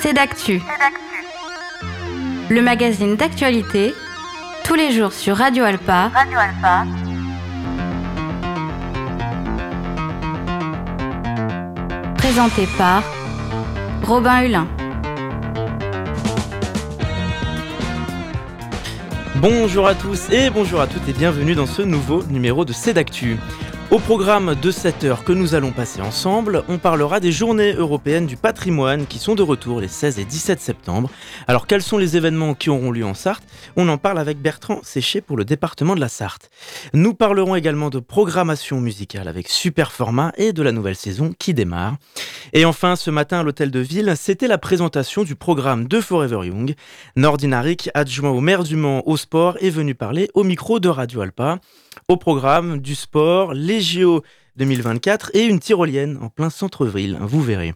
C'est d'actu. Le magazine d'actualité, tous les jours sur Radio Alpa. Radio Alpa. Présenté par Robin Hulin. Bonjour à tous et bonjour à toutes et bienvenue dans ce nouveau numéro de C'est d'actu. Au programme de cette heure que nous allons passer ensemble, on parlera des journées européennes du patrimoine qui sont de retour les 16 et 17 septembre. Alors quels sont les événements qui auront lieu en Sarthe? On en parle avec Bertrand Séché pour le département de la Sarthe. Nous parlerons également de programmation musicale avec super format et de la nouvelle saison qui démarre. Et enfin, ce matin à l'hôtel de ville, c'était la présentation du programme de Forever Young. Nordinaric, adjoint au maire du Mans au sport, est venu parler au micro de Radio Alpa. Au programme du sport, les JO 2024 et une tyrolienne en plein centre-ville, vous verrez.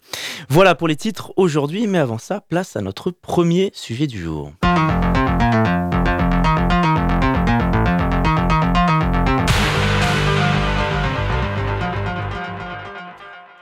Voilà pour les titres aujourd'hui, mais avant ça, place à notre premier sujet du jour.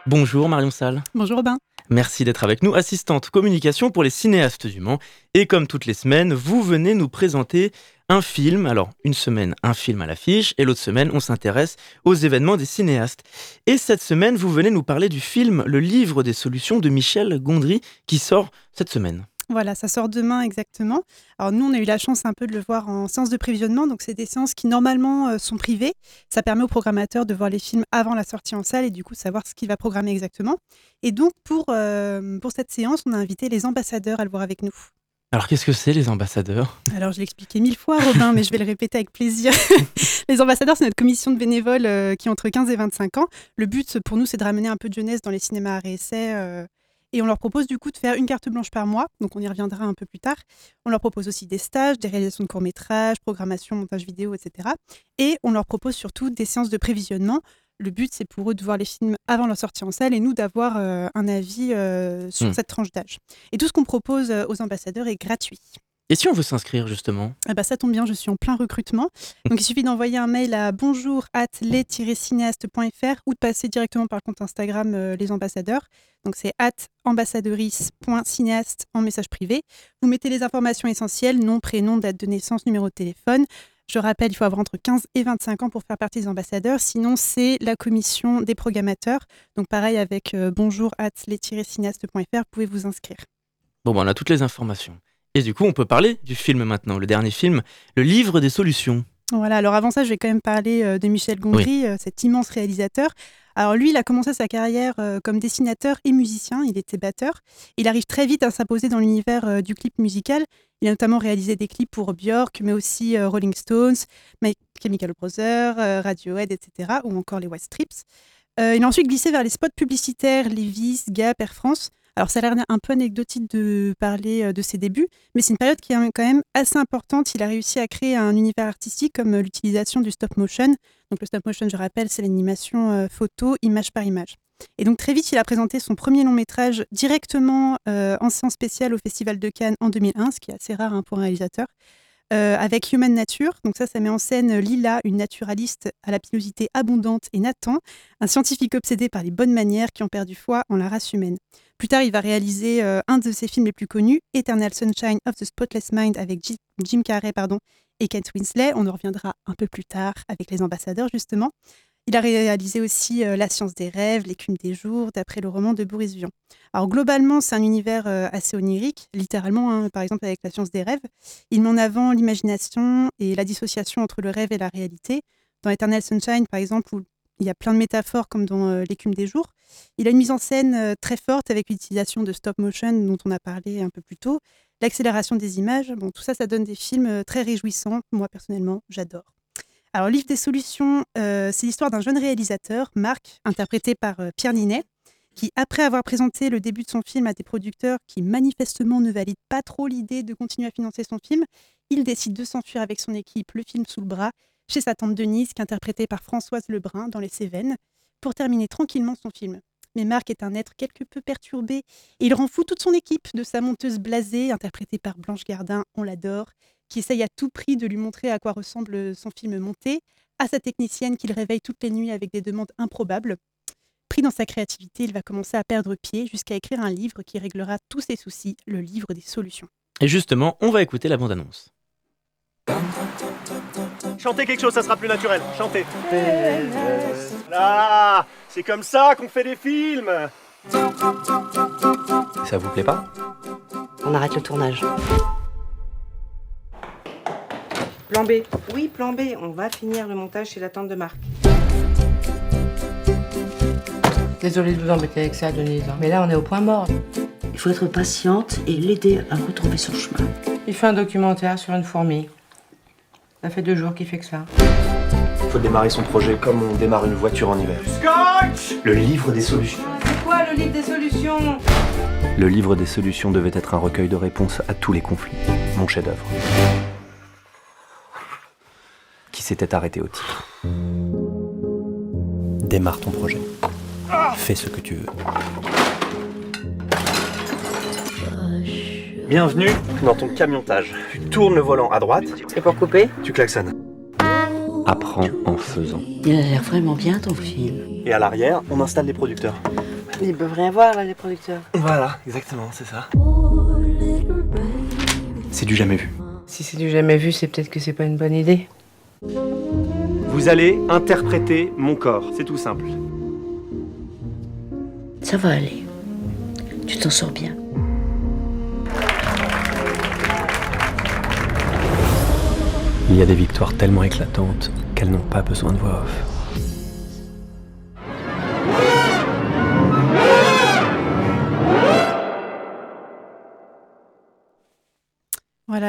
Bonjour Marion Salle. Bonjour Robin. Merci d'être avec nous, assistante communication pour les cinéastes du Mans. Et comme toutes les semaines, vous venez nous présenter un film. Alors, une semaine, un film à l'affiche, et l'autre semaine, on s'intéresse aux événements des cinéastes. Et cette semaine, vous venez nous parler du film Le livre des solutions de Michel Gondry, qui sort cette semaine. Voilà, ça sort demain exactement. Alors nous, on a eu la chance un peu de le voir en séance de prévisionnement, donc c'est des séances qui normalement euh, sont privées. Ça permet au programmateur de voir les films avant la sortie en salle et du coup savoir ce qu'il va programmer exactement. Et donc pour, euh, pour cette séance, on a invité les ambassadeurs à le voir avec nous. Alors, qu'est-ce que c'est les ambassadeurs? Alors, je l'ai expliqué mille fois, Robin, mais je vais le répéter avec plaisir. les ambassadeurs, c'est notre commission de bénévoles euh, qui ont entre 15 et 25 ans. Le but pour nous, c'est de ramener un peu de jeunesse dans les cinémas à réessai. Euh, et on leur propose du coup de faire une carte blanche par mois, donc on y reviendra un peu plus tard. On leur propose aussi des stages, des réalisations de courts-métrages, programmation, montage vidéo, etc. Et on leur propose surtout des séances de prévisionnement le but, c'est pour eux de voir les films avant leur sortie en salle et nous d'avoir euh, un avis euh, sur hmm. cette tranche d'âge. Et tout ce qu'on propose euh, aux ambassadeurs est gratuit. Et si on veut s'inscrire justement? Ah bah Ça tombe bien, je suis en plein recrutement. Donc il suffit d'envoyer un mail à bonjour at les-cinéastes.fr ou de passer directement par le compte Instagram Les Ambassadeurs. Donc c'est at ambassadeuris.cinéaste en message privé. Vous mettez les informations essentielles, nom, prénom, date de naissance, numéro de téléphone. Je rappelle, il faut avoir entre 15 et 25 ans pour faire partie des ambassadeurs. Sinon, c'est la commission des programmateurs. Donc, pareil, avec euh, bonjour at les-cinéastes.fr, vous pouvez vous inscrire. Bon, ben, on a toutes les informations. Et du coup, on peut parler du film maintenant, le dernier film, Le Livre des Solutions. Voilà, alors avant ça, je vais quand même parler euh, de Michel Gondry, euh, cet immense réalisateur. Alors lui, il a commencé sa carrière comme dessinateur et musicien, il était batteur. Il arrive très vite à s'imposer dans l'univers du clip musical il a notamment réalisé des clips pour Björk, mais aussi euh, Rolling Stones, My Chemical Brothers, euh, Radiohead, etc., ou encore les White Strips. Euh, il a ensuite glissé vers les spots publicitaires Levi's, Gap, Air France. Alors ça a l'air un peu anecdotique de parler de ses débuts, mais c'est une période qui est quand même assez importante. Il a réussi à créer un univers artistique comme l'utilisation du stop motion. Donc le stop motion, je rappelle, c'est l'animation photo, image par image. Et donc très vite, il a présenté son premier long métrage directement euh, en séance spéciale au Festival de Cannes en 2001, ce qui est assez rare hein, pour un réalisateur, euh, avec Human Nature. Donc ça, ça met en scène Lila, une naturaliste à la pilosité abondante, et Nathan, un scientifique obsédé par les bonnes manières qui ont perdu foi en la race humaine. Plus tard, il va réaliser euh, un de ses films les plus connus, Eternal Sunshine of the Spotless Mind, avec Jim Carrey pardon, et Kate Winslet. On en reviendra un peu plus tard avec les ambassadeurs, justement. Il a réalisé aussi euh, La science des rêves, L'écume des jours, d'après le roman de Boris Vian. Alors globalement, c'est un univers euh, assez onirique, littéralement, hein, par exemple avec La science des rêves. Il met en avant l'imagination et la dissociation entre le rêve et la réalité. Dans Eternal Sunshine, par exemple, où il y a plein de métaphores comme dans euh, L'écume des jours. Il a une mise en scène très forte avec l'utilisation de stop motion dont on a parlé un peu plus tôt, l'accélération des images. Bon, tout ça, ça donne des films très réjouissants. Moi, personnellement, j'adore. Alors, Livre des solutions, euh, c'est l'histoire d'un jeune réalisateur, Marc, interprété par euh, Pierre Ninet, qui, après avoir présenté le début de son film à des producteurs qui manifestement ne valident pas trop l'idée de continuer à financer son film, il décide de s'enfuir avec son équipe, le film sous le bras, chez sa tante Denise, qui est interprétée par Françoise Lebrun dans Les Cévennes, pour terminer tranquillement son film. Mais Marc est un être quelque peu perturbé et il rend fou toute son équipe, de sa monteuse blasée, interprétée par Blanche Gardin, on l'adore, qui essaye à tout prix de lui montrer à quoi ressemble son film monté, à sa technicienne qu'il réveille toutes les nuits avec des demandes improbables. pris dans sa créativité, il va commencer à perdre pied jusqu'à écrire un livre qui réglera tous ses soucis, le livre des solutions. Et justement, on va écouter la bande-annonce. Chantez quelque chose, ça sera plus naturel. Chantez. Là, c'est comme ça qu'on fait des films. Ça vous plaît pas? On arrête le tournage. Plan B. Oui, plan B. On va finir le montage chez la tante de Marc. Désolée de vous embêter avec ça, Denise. hein. Mais là, on est au point mort. Il faut être patiente et l'aider à retrouver son chemin. Il fait un documentaire sur une fourmi. Ça fait deux jours qu'il fait que ça. Faut démarrer son projet comme on démarre une voiture en hiver. Scotch Le livre des solutions. C'est quoi le livre des solutions? Le livre des solutions devait être un recueil de réponses à tous les conflits. Mon chef-d'œuvre. Qui s'était arrêté au titre. Démarre ton projet. Fais ce que tu veux. Bienvenue dans ton camiontage. Tu tournes le volant à droite, C'est pour couper? Tu klaxonnes. Apprends en faisant. Il a l'air vraiment bien ton film. Et à l'arrière, on installe les producteurs. Ils peuvent rien voir, là, les producteurs. Voilà, exactement, c'est ça. C'est du jamais vu. Si c'est du jamais vu, c'est peut-être que c'est pas une bonne idée. Vous allez interpréter mon corps, c'est tout simple. Ça va aller. Tu t'en sors bien. Il y a des victoires tellement éclatantes qu'elles n'ont pas besoin de voix off.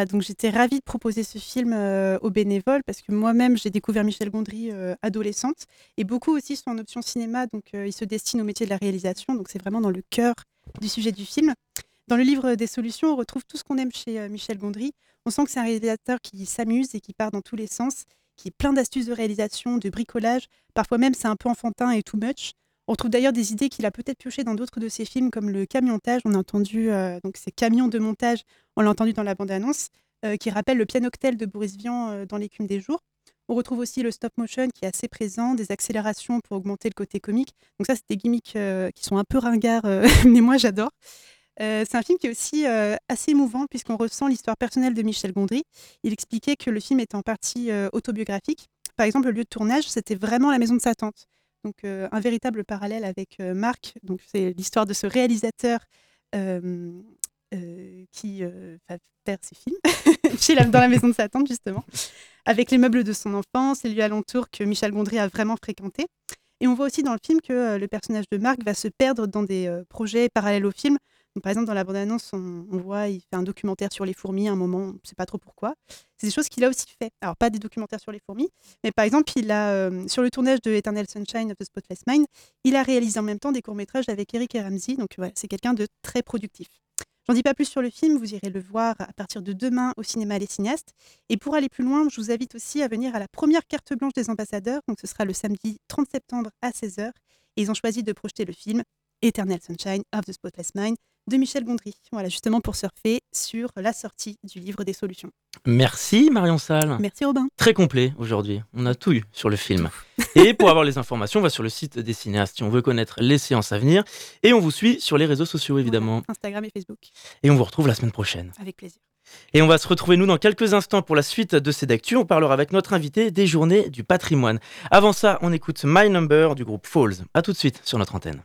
Donc j'étais ravie de proposer ce film euh, aux bénévoles parce que moi-même j'ai découvert Michel Gondry euh, adolescente et beaucoup aussi sont en option cinéma, donc euh, ils se destinent au métier de la réalisation, donc c'est vraiment dans le cœur du sujet du film. Dans le livre des solutions, on retrouve tout ce qu'on aime chez Michel Gondry. On sent que c'est un réalisateur qui s'amuse et qui part dans tous les sens, qui est plein d'astuces de réalisation, de bricolage. Parfois même c'est un peu enfantin et too much. On retrouve d'ailleurs des idées qu'il a peut-être piochées dans d'autres de ses films, comme le camiontage. On a entendu euh, donc ces camions de montage, on l'a entendu dans la bande-annonce, euh, qui rappelle le pianoctel de Boris Vian euh, dans L'écume des jours. On retrouve aussi le stop motion qui est assez présent, des accélérations pour augmenter le côté comique. Donc ça, c'est des gimmicks qui sont un peu ringards, mais moi j'adore. C'est un film qui est aussi assez émouvant puisqu'on ressent l'histoire personnelle de Michel Gondry. Il expliquait que le film était en partie autobiographique. Par exemple, le lieu de tournage, c'était vraiment la maison de sa tante. Donc un véritable parallèle avec Marc. C'est l'histoire de ce réalisateur qui va faire ses films dans la maison de sa tante justement, avec les meubles de son enfance, les lieux alentours que Michel Gondry a vraiment fréquentés. Et on voit aussi dans le film que le personnage de Marc va se perdre dans des projets parallèles au film. Par exemple, dans la bande-annonce, on, voit, il fait un documentaire sur les fourmis à un moment, on ne sait pas trop pourquoi. C'est des choses qu'il a aussi fait. Alors, pas des documentaires sur les fourmis, mais par exemple, il a, euh, sur le tournage de Eternal Sunshine of the Spotless Mind, il a réalisé en même temps des courts-métrages avec Eric et Ramsey. Donc, voilà, c'est quelqu'un de très productif. J'en dis pas plus sur le film, vous irez le voir à partir de demain au cinéma Les Cinéastes. Et pour aller plus loin, je vous invite aussi à venir à la première carte blanche des ambassadeurs. Donc ce sera le samedi 30 septembre à 16h. Et ils ont choisi de projeter le film Eternal Sunshine of the Spotless Mind de Michel Gondry. Voilà, justement pour surfer sur la sortie du livre des solutions. Merci Marion Salle. Merci Robin. Très complet aujourd'hui. On a tout eu sur le film. Et pour avoir les informations, on va sur le site des cinéastes si on veut connaître les séances à venir. Et on vous suit sur les réseaux sociaux évidemment. Instagram et Facebook, Et on vous retrouve la semaine prochaine. avec plaisir. Et on va se retrouver nous dans quelques instants pour la suite de ces d'actu. On parlera avec notre invité des journées du patrimoine. Avant ça, on écoute My Number du groupe Falls. A tout de suite sur notre antenne.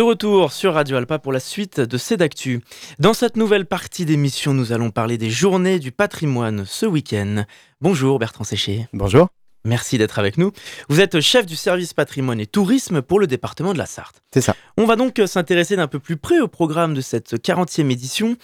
De retour sur Radio Alpa pour la suite de Cédactu. Dans cette nouvelle partie d'émission, nous allons parler des journées du patrimoine ce week-end. Bonjour Bertrand Séché. Bonjour. Merci d'être avec nous. Vous êtes chef du service patrimoine et tourisme pour le département de la Sarthe. C'est ça. On va donc s'intéresser d'un peu plus près au programme de cette 40e édition.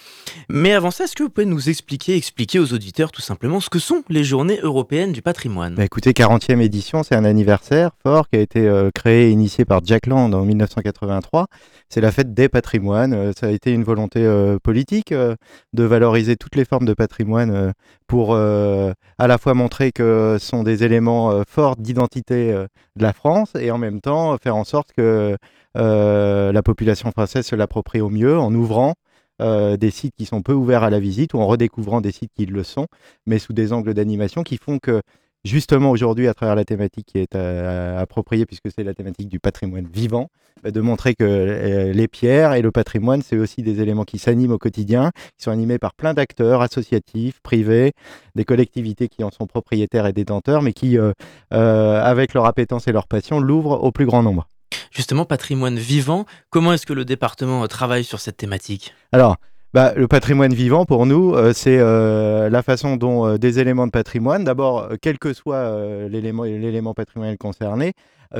Mais avant ça, est-ce que vous pouvez nous expliquer, expliquer aux auditeurs tout simplement ce que sont les journées européennes du patrimoine? Bah écoutez, 40e édition, c'est un anniversaire fort qui a été euh, créé et initié par Jack Land en 1983. C'est la fête des patrimoines. Euh, ça a été une volonté euh, politique euh, de valoriser toutes les formes de patrimoine pour à la fois montrer que ce sont des éléments forts d'identité de la France et en même temps faire en sorte que la population française se l'approprie au mieux en ouvrant des sites qui sont peu ouverts à la visite ou en redécouvrant des sites qui le sont, mais sous des angles d'animation qui font que justement aujourd'hui, à travers la thématique qui est euh, appropriée, puisque c'est la thématique du patrimoine vivant, bah, de montrer que euh, les pierres et le patrimoine, c'est aussi des éléments qui s'animent au quotidien, qui sont animés par plein d'acteurs associatifs, privés, des collectivités qui en sont propriétaires et détenteurs, mais qui, euh, euh, avec leur appétence et leur passion, l'ouvrent au plus grand nombre. Justement, patrimoine vivant, comment est-ce que le département euh, travaille sur cette thématique? Alors, bah, le patrimoine vivant, pour nous, euh, c'est euh, la façon dont euh, des éléments de patrimoine, d'abord, quel que soit l'élément l'élément patrimonial concerné,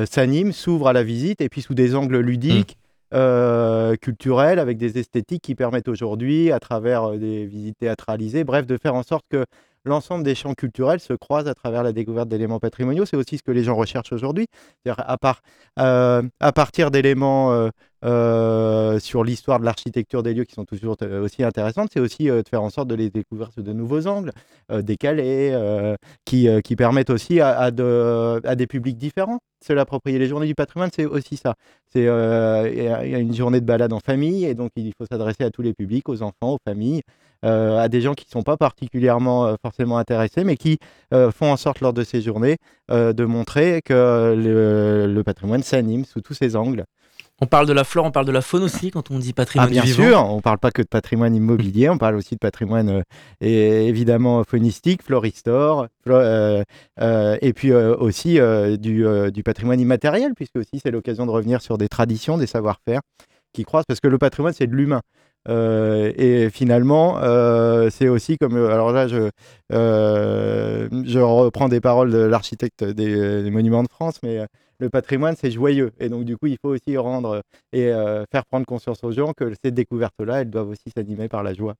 s'animent, s'ouvrent à la visite, et puis sous des angles ludiques, euh, culturels, avec des esthétiques qui permettent aujourd'hui, à travers des visites théâtralisées, bref, de faire en sorte que l'ensemble des champs culturels se croisent à travers la découverte d'éléments patrimoniaux. C'est aussi ce que les gens recherchent aujourd'hui. C'est-à-dire à, euh, partir d'éléments euh, euh, sur l'histoire de l'architecture des lieux qui sont toujours aussi intéressantes, c'est aussi de faire en sorte de les découvrir sous de nouveaux angles, décalés, qui, permettent aussi à, à de- à des publics différents de se l'approprier. Les journées du patrimoine, c'est aussi ça. C'est il y a une journée de balade en famille, et donc il faut s'adresser à tous les publics, aux enfants, aux familles, euh, à des gens qui ne sont pas particulièrement euh, forcément intéressés, mais qui euh, font en sorte lors de ces journées de montrer que le, le patrimoine s'anime sous tous ses angles. On parle de la flore, on parle de la faune aussi quand on dit patrimoine Ah, bien vivant. sûr, on ne parle pas que de patrimoine immobilier, on parle aussi de patrimoine euh, et évidemment faunistique, floristore, flo- euh, euh, et puis aussi du, du patrimoine immatériel, puisque aussi c'est l'occasion de revenir sur des traditions, des savoir-faire qui croisent, parce que le patrimoine c'est de l'humain. Euh, et finalement, euh, c'est aussi comme. euh, Alors là, je, reprends des paroles de l'architecte des, des Monuments de France, mais le patrimoine, c'est joyeux. Et donc, du coup, il faut aussi rendre euh, et euh, faire prendre conscience aux gens que ces découvertes-là, elles doivent aussi s'animer par la joie.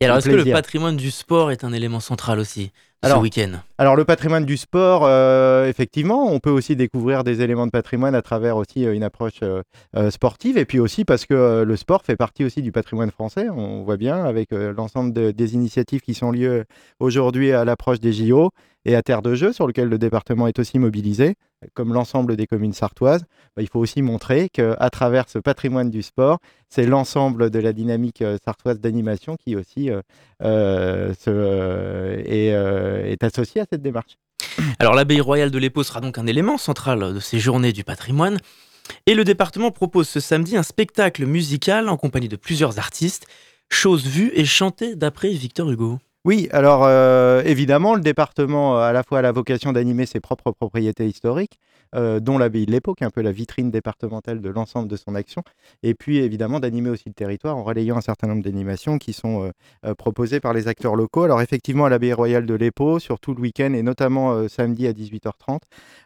Et alors, est-ce que le patrimoine du sport est un élément central aussi ce Alors, week-end? Alors le patrimoine du sport, euh, effectivement, on peut aussi découvrir des éléments de patrimoine à travers aussi euh, une approche euh, sportive, et puis aussi parce que le sport fait partie aussi du patrimoine français. On voit bien avec l'ensemble de- des initiatives qui sont liées aujourd'hui à l'approche des JO et à Terre de Jeux, sur lequel le département est aussi mobilisé, comme l'ensemble des communes sartoises. Bah, il faut aussi montrer qu'à travers ce patrimoine du sport, c'est l'ensemble de la dynamique euh, sartoise d'animation qui aussi euh, euh, est associée à cette démarche. Alors l'abbaye royale de l'Épau sera donc un élément central de ces journées du patrimoine. Et le département propose ce samedi un spectacle musical en compagnie de plusieurs artistes, chose vue et chantée d'après Victor Hugo. Oui, alors euh, évidemment, le département a à la fois la vocation d'animer ses propres propriétés historiques, euh, dont l'abbaye de est un peu la vitrine départementale de l'ensemble de son action, et puis évidemment d'animer aussi le territoire en relayant un certain nombre d'animations qui sont euh, euh, proposées par les acteurs locaux. Alors effectivement, à l'abbaye royale de l'Épau, sur tout le week-end et notamment samedi à 18h30,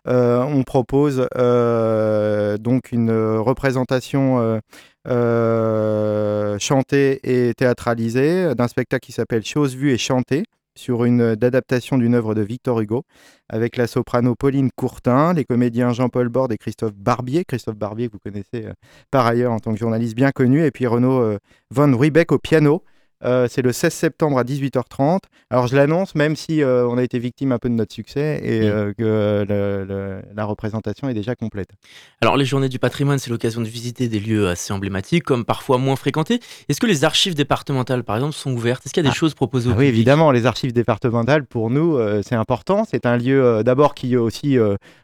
euh, on propose donc une représentation chantée et théâtralisée d'un spectacle qui s'appelle Choses vues et chantées sur une euh, d'adaptation d'une œuvre de Victor Hugo avec la soprano Pauline Courtin, les comédiens Jean-Paul Borde et Christophe Barbier. Christophe Barbier que vous connaissez euh, par ailleurs en tant que journaliste bien connu et puis Renaud euh, Von Ruibeck au piano. Euh, c'est le 16 septembre à 18h30. Alors je l'annonce, même si euh, on a été victime un peu de notre succès et Mm. euh, que le- le- la représentation est déjà complète. Alors les journées du patrimoine, c'est l'occasion de visiter des lieux assez emblématiques, comme parfois moins fréquentés. Est-ce que les archives départementales, par exemple, sont ouvertes? Est-ce qu'il y a des Ah. choses proposées Ah oui, évidemment, les archives départementales, pour nous, c'est important. C'est un lieu d'abord qui aussi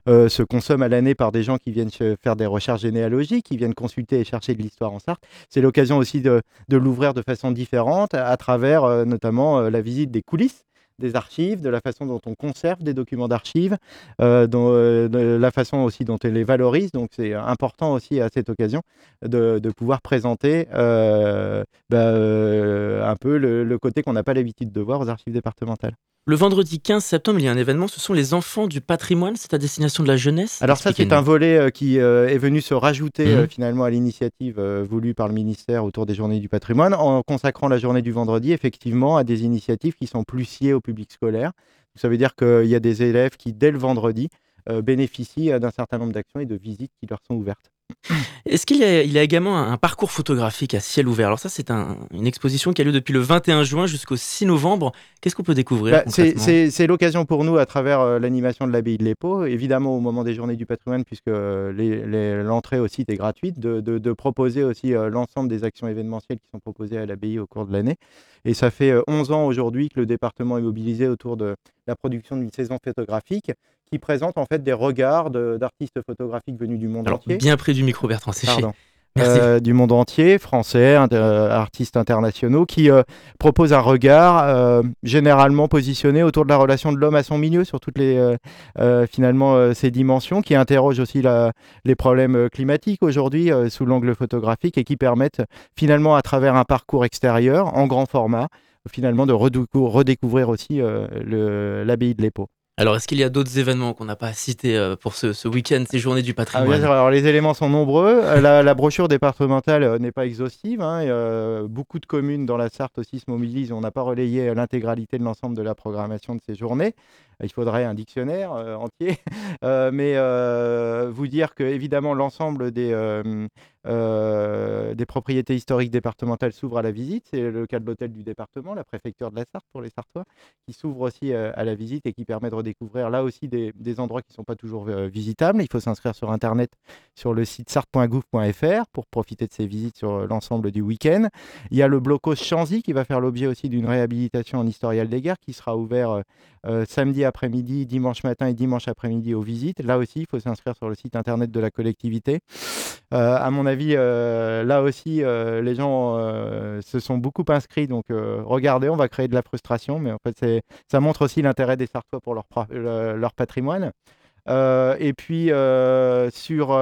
se consomme à l'année par des gens qui viennent faire des recherches généalogiques, qui viennent consulter et chercher de l'histoire en Sarthe. C'est l'occasion aussi de, de l'ouvrir de façon différente à, travers euh, notamment euh, la visite des coulisses des archives, de la façon dont on conserve des documents d'archives, euh, de la façon aussi dont on les valorise. Donc c'est important aussi à cette occasion de, pouvoir présenter bah, un peu le, le côté qu'on n'a pas l'habitude de voir aux archives départementales. Le vendredi 15 septembre, il y a un événement, ce sont les enfants du patrimoine, c'est à destination de la jeunesse. Alors ça, c'est un volet euh, qui euh, est venu se rajouter euh, Mhm. finalement à l'initiative voulue par le ministère autour des journées du patrimoine, en consacrant la journée du vendredi effectivement à des initiatives qui sont plus liées au public scolaire. Ça veut dire qu'il y a des élèves qui, dès le vendredi, bénéficient euh, d'un certain nombre d'actions et de visites qui leur sont ouvertes. Est-ce qu'il y, a- il y a également un, parcours photographique à ciel ouvert? Alors ça, c'est un- une exposition qui a lieu depuis le 21 juin jusqu'au 6 novembre. Qu'est-ce qu'on peut découvrir Bah, c'est l'occasion pour nous, à travers euh, l'animation de l'abbaye de l'Épau, évidemment au moment des journées du patrimoine, puisque euh, l'entrée au site est gratuite, de, de- de proposer aussi euh, l'ensemble des actions événementielles qui sont proposées à l'abbaye au cours de l'année. Et ça fait euh, 11 ans aujourd'hui que le département est mobilisé autour de la production d'une saison photographique qui présente en fait des regards de- d'artistes photographiques venus du monde Alors, entier. bien près du micro, Bertrand Séché. Euh, du monde entier, français, euh, artistes internationaux, qui euh, proposent un regard euh, généralement positionné autour de la relation de l'homme à son milieu, sur toutes les finalement ces dimensions, qui interrogent aussi la- les problèmes climatiques aujourd'hui sous l'angle photographique et qui permettent finalement à travers un parcours extérieur en grand format, finalement de redécou- redécouvrir aussi l'abbaye de l'Épau. Alors, est-ce qu'il y a d'autres événements qu'on n'a pas cités euh, pour ce, ce week-end, ces journées du Ah, bien patrimoine sûr, alors les éléments sont nombreux. Euh, La, la brochure départementale euh, n'est pas exhaustive. hein, et, euh, beaucoup de communes dans la Sarthe aussi se mobilisent. On n'a pas relayé l'intégralité de l'ensemble de la programmation de ces journées. Il faudrait un dictionnaire euh, entier. Euh, mais euh, vous dire que évidemment l'ensemble des, des propriétés historiques départementales s'ouvrent à la visite. C'est le cas de l'hôtel du département, la préfecture de la Sarthe pour les Sartois, qui s'ouvre aussi à la visite et qui permet de redécouvrir là aussi des, endroits qui ne sont pas toujours visitables. Il faut s'inscrire sur Internet sur le site sarthe.gouv.fr pour profiter de ces visites sur l'ensemble du week-end. Il y a le blocos Chanzy qui va faire l'objet aussi d'une réhabilitation en historial des guerres qui sera ouvert euh, euh, après-midi, dimanche matin et dimanche après-midi aux visites. Là aussi, il faut s'inscrire sur le site internet de la collectivité. Euh, à mon avis, euh, là aussi, euh, les gens euh, se sont beaucoup inscrits. Donc, regardez, on va créer de la frustration, mais en fait, ça montre aussi l'intérêt des Sartois pour leur, leur patrimoine. Et puis, sur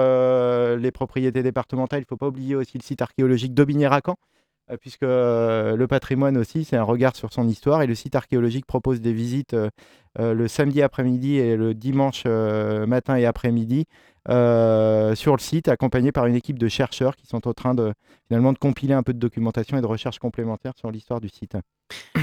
les propriétés départementales, il ne faut pas oublier aussi le site archéologique d'Aubigné-Racan, puisque le patrimoine aussi, c'est un regard sur son histoire. Et le site archéologique propose des visites le samedi après-midi et le dimanche euh, matin et après-midi euh, sur le site, accompagné par une équipe de chercheurs qui sont en train de finalement de compiler un peu de documentation et de recherche complémentaire sur l'histoire du site.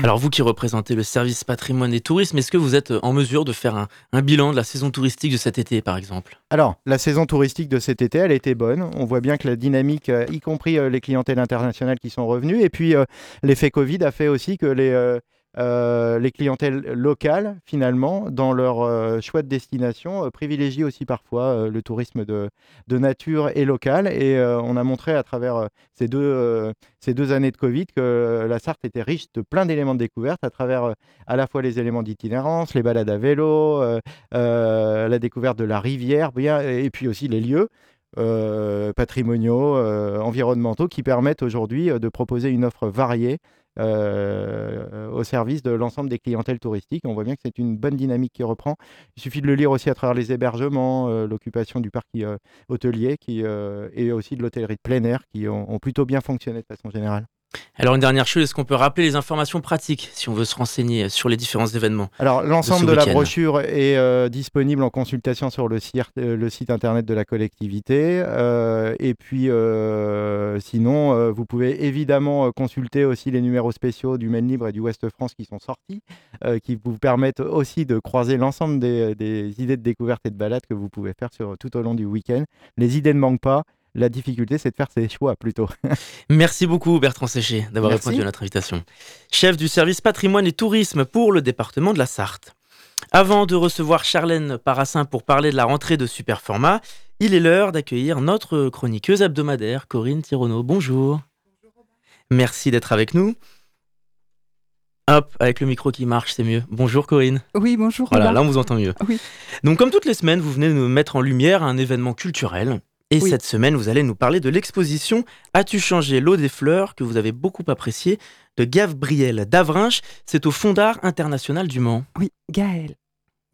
Alors, vous qui représentez le service patrimoine et tourisme, est-ce que vous êtes en mesure de faire un, un bilan de la saison touristique de cet été, par exemple? Alors, la saison touristique de cet été, elle était bonne. On voit bien que la dynamique, euh, y compris euh, les clientèles internationales qui sont revenues, et puis euh, l'effet Covid a fait aussi que les, euh, euh, les clientèles locales, finalement, dans leur euh, choix de destination, euh, privilégient aussi parfois le tourisme de, nature et local. Et on a montré à travers ces, deux, années de Covid que la Sarthe était riche de plein d'éléments de découverte à travers à la fois les éléments d'itinérance, les balades à vélo, la découverte de la rivière, bien, et puis aussi les lieux patrimoniaux, environnementaux, qui permettent aujourd'hui de proposer une offre variée au service de l'ensemble des clientèles touristiques. On voit bien que c'est une bonne dynamique qui reprend. Il suffit de le lire aussi à travers les hébergements, euh, l'occupation du parc euh, hôtelier qui, euh, et aussi de l'hôtellerie de plein air qui ont plutôt bien fonctionné de façon générale. Alors, une dernière chose, est-ce qu'on peut rappeler les informations pratiques si on veut se renseigner sur les différents événements Alors, l'ensemble de, la brochure est euh, disponible en consultation sur le, euh, le site internet de la collectivité. Euh, et puis, euh, sinon, vous pouvez évidemment consulter aussi les numéros spéciaux du Maine Libre et du Ouest France qui sont sortis, qui vous permettent aussi de croiser l'ensemble des, des idées de découverte et de balade que vous pouvez faire sur, tout au long du week-end. Les idées ne manquent pas. La difficulté, c'est de faire ses choix plutôt. Merci beaucoup Bertrand Séché d'avoir répondu à notre invitation. Chef du service patrimoine et tourisme pour le département de la Sarthe. Avant de recevoir Charlène Parassin pour parler de la rentrée de Superformat, il est l'heure d'accueillir notre chroniqueuse hebdomadaire Corinne Tirono. Bonjour. Merci d'être avec nous. Hop, avec le micro qui marche, c'est mieux. Bonjour Corinne. Oui, bonjour. Voilà, là on vous entend mieux. Oui. Donc comme toutes les semaines, vous venez de nous mettre en lumière un événement culturel. Et Oui. cette semaine, vous allez nous parler de l'exposition As-tu changé l'eau des fleurs que vous avez beaucoup appréciée de Gabriel Davrinch. C'est au Fonds d'art international du Mans. Oui, Gaël.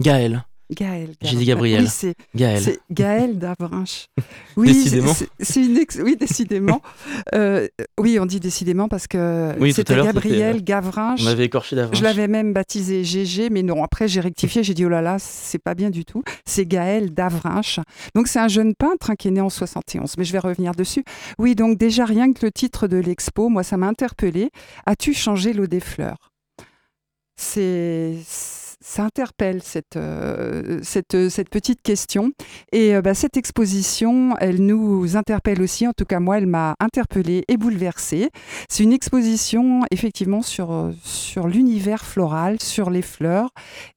Gaël. Gaël. J'ai dit Gabriel. Oui, c'est Gaël. c'est Gaël Davrinch. Oui, Décidément. c'est- une ex- Oui, décidément. Euh, oui, on dit décidément parce que Oui, c'était Gabriel c'était, Gavrinch. On avait écorché Davrinch. Je l'avais même baptisé GG, mais non, après j'ai rectifié, j'ai dit oh là là, c'est pas bien du tout. C'est Gaël Davrinch. Donc c'est un jeune peintre hein, qui est né en 71, mais je vais revenir dessus. Oui, donc déjà rien que le titre de l'expo, moi ça m'a interpellé. As-tu changé l'eau des fleurs? C'est ça interpelle cette, euh, cette, cette petite question. Et euh, bah, cette exposition, elle nous interpelle aussi, en tout cas moi, elle m'a interpellée et bouleversée. C'est une exposition effectivement sur, euh, sur l'univers floral, sur les fleurs.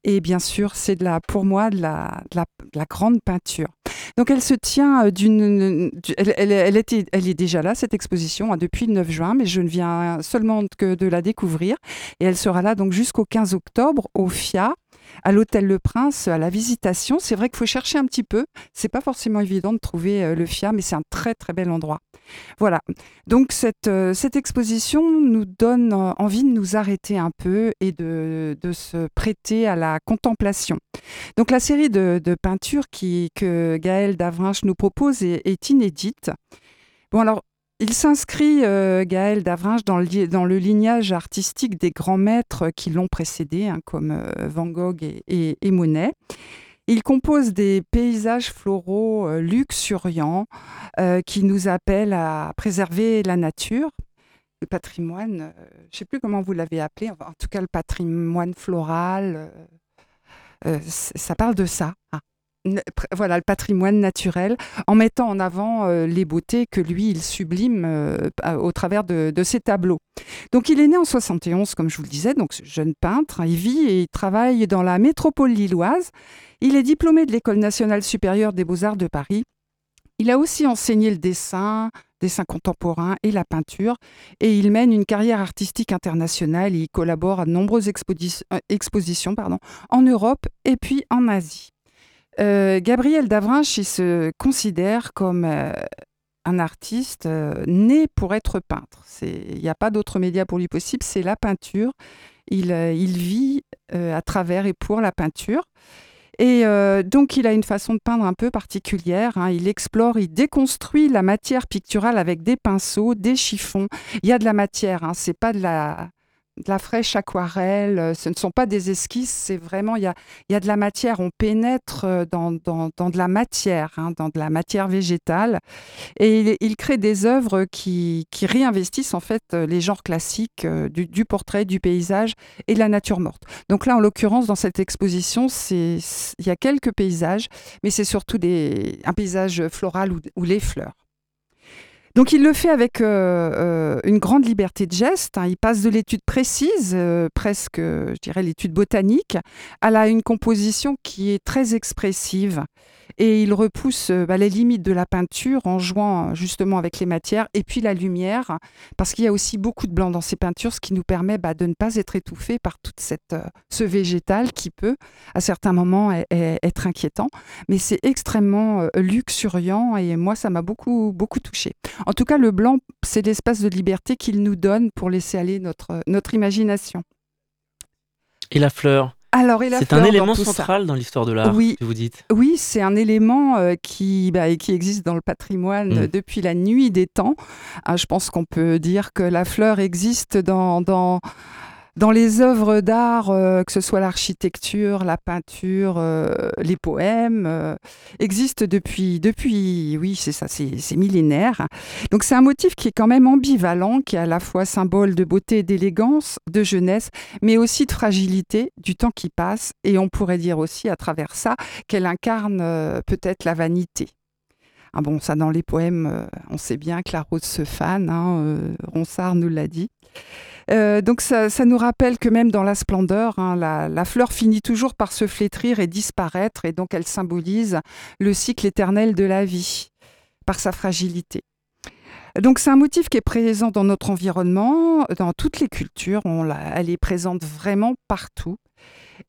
Et bien sûr, c'est pour moi de la, la, de la grande peinture. Donc elle se tient euh, d'une... du- Elle, elle- elle elle est déjà là, cette exposition, hein, depuis le 9 juin, mais je ne viens seulement que de la découvrir. Et elle sera là donc jusqu'au 15 octobre au FIA, à l'Hôtel Le Prince, à la visitation. C'est vrai qu'il faut chercher un petit peu. C'est pas forcément évident de trouver euh, le FIA, mais c'est un très très bel endroit. Voilà. Donc cette, euh, cette exposition nous donne euh, envie de nous arrêter un peu et de, de se prêter à la contemplation. Donc la série de, de peintures qui, que Gaël Davrinch nous propose est, est inédite. Bon alors, il s'inscrit, euh, Gaël Davrinch, dans le, dans le lignage artistique des grands maîtres qui l'ont précédé, hein, comme euh, Van Gogh et, et- et Monet. Il compose des paysages floraux euh, luxuriants qui nous appellent à préserver la nature, le patrimoine, je ne sais plus comment vous l'avez appelé, en tout cas le patrimoine floral, ça parle de ça. Ah. Voilà, le patrimoine naturel, en mettant en avant euh, les beautés que lui, il sublime euh, au travers de, ses tableaux. Donc il est né en 71, comme je vous le disais, donc jeune peintre, il vit et il travaille dans la métropole lilloise. Il est diplômé de l'École nationale supérieure des beaux-arts de Paris. Il a aussi enseigné le dessin, dessin contemporain et la peinture, et il mène une carrière artistique internationale. Il collabore à de nombreuses euh, expositions en Europe et puis en Asie. Euh, Gabriel Davrinch, il se considère comme euh, un artiste euh, né pour être peintre. Il n'y a pas d'autre média pour lui possible, c'est la peinture. Il, vit à travers et pour la peinture. Et donc, il a une façon de peindre un peu particulière. hein. Il explore, il déconstruit la matière picturale avec des pinceaux, des chiffons. Il y a de la matière, hein. c'est pas de la, de la fraîche aquarelle, euh, ce ne sont pas des esquisses, c'est vraiment, il y a, y a de la matière. On pénètre euh, dans, dans, dans de la matière, hein, dans de la matière végétale. Et il, crée des œuvres qui, qui réinvestissent en fait euh, les genres classiques du, du portrait, du paysage et de la nature morte. Donc là, en l'occurrence, dans cette exposition, il y a quelques paysages, mais c'est surtout des, un paysage floral ou les fleurs. Donc il le fait avec euh, euh, une grande liberté de geste. hein. Il passe de l'étude précise, euh, presque, je dirais, l'étude botanique, à une composition qui est très expressive. Et il repousse euh, bah, les limites de la peinture en jouant euh, justement avec les matières et puis la lumière, parce qu'il y a aussi beaucoup de blanc dans ces peintures, ce qui nous permet bah, de ne pas être étouffé par toute euh, ce végétal qui peut, à certains moments, être inquiétant. Mais c'est extrêmement luxuriant et moi, ça m'a beaucoup, beaucoup touché. En tout cas, le blanc, c'est l'espace de liberté qu'il nous donne pour laisser aller notre, notre imagination. Et la fleur? Alors, C'est un dans élément ça central dans l'histoire de l'art, Oui. vous dites. Oui, c'est un élément euh, qui, bah, qui existe dans le patrimoine Mm. depuis la nuit des temps. Ah, je pense qu'on peut dire que la fleur existe dans, dans, dans les œuvres d'art, euh, que ce soit l'architecture, la peinture, euh, les poèmes, euh, existe depuis, depuis, oui, c'est ça, c'est millénaire. Donc c'est un motif qui est quand même ambivalent, qui est à la fois symbole de beauté d'élégance, de jeunesse, mais aussi de fragilité, du temps qui passe. Et on pourrait dire aussi à travers ça qu'elle incarne peut-être la vanité. Ah dans les poèmes, euh, on sait bien que la rose se fane, hein, euh, Ronsard nous l'a dit. Euh, donc ça, nous rappelle que même dans la splendeur, hein, la, fleur finit toujours par se flétrir et disparaître, et donc elle symbolise le cycle éternel de la vie par sa fragilité. Donc c'est un motif qui est présent dans notre environnement, dans toutes les cultures, on elle est présente vraiment partout.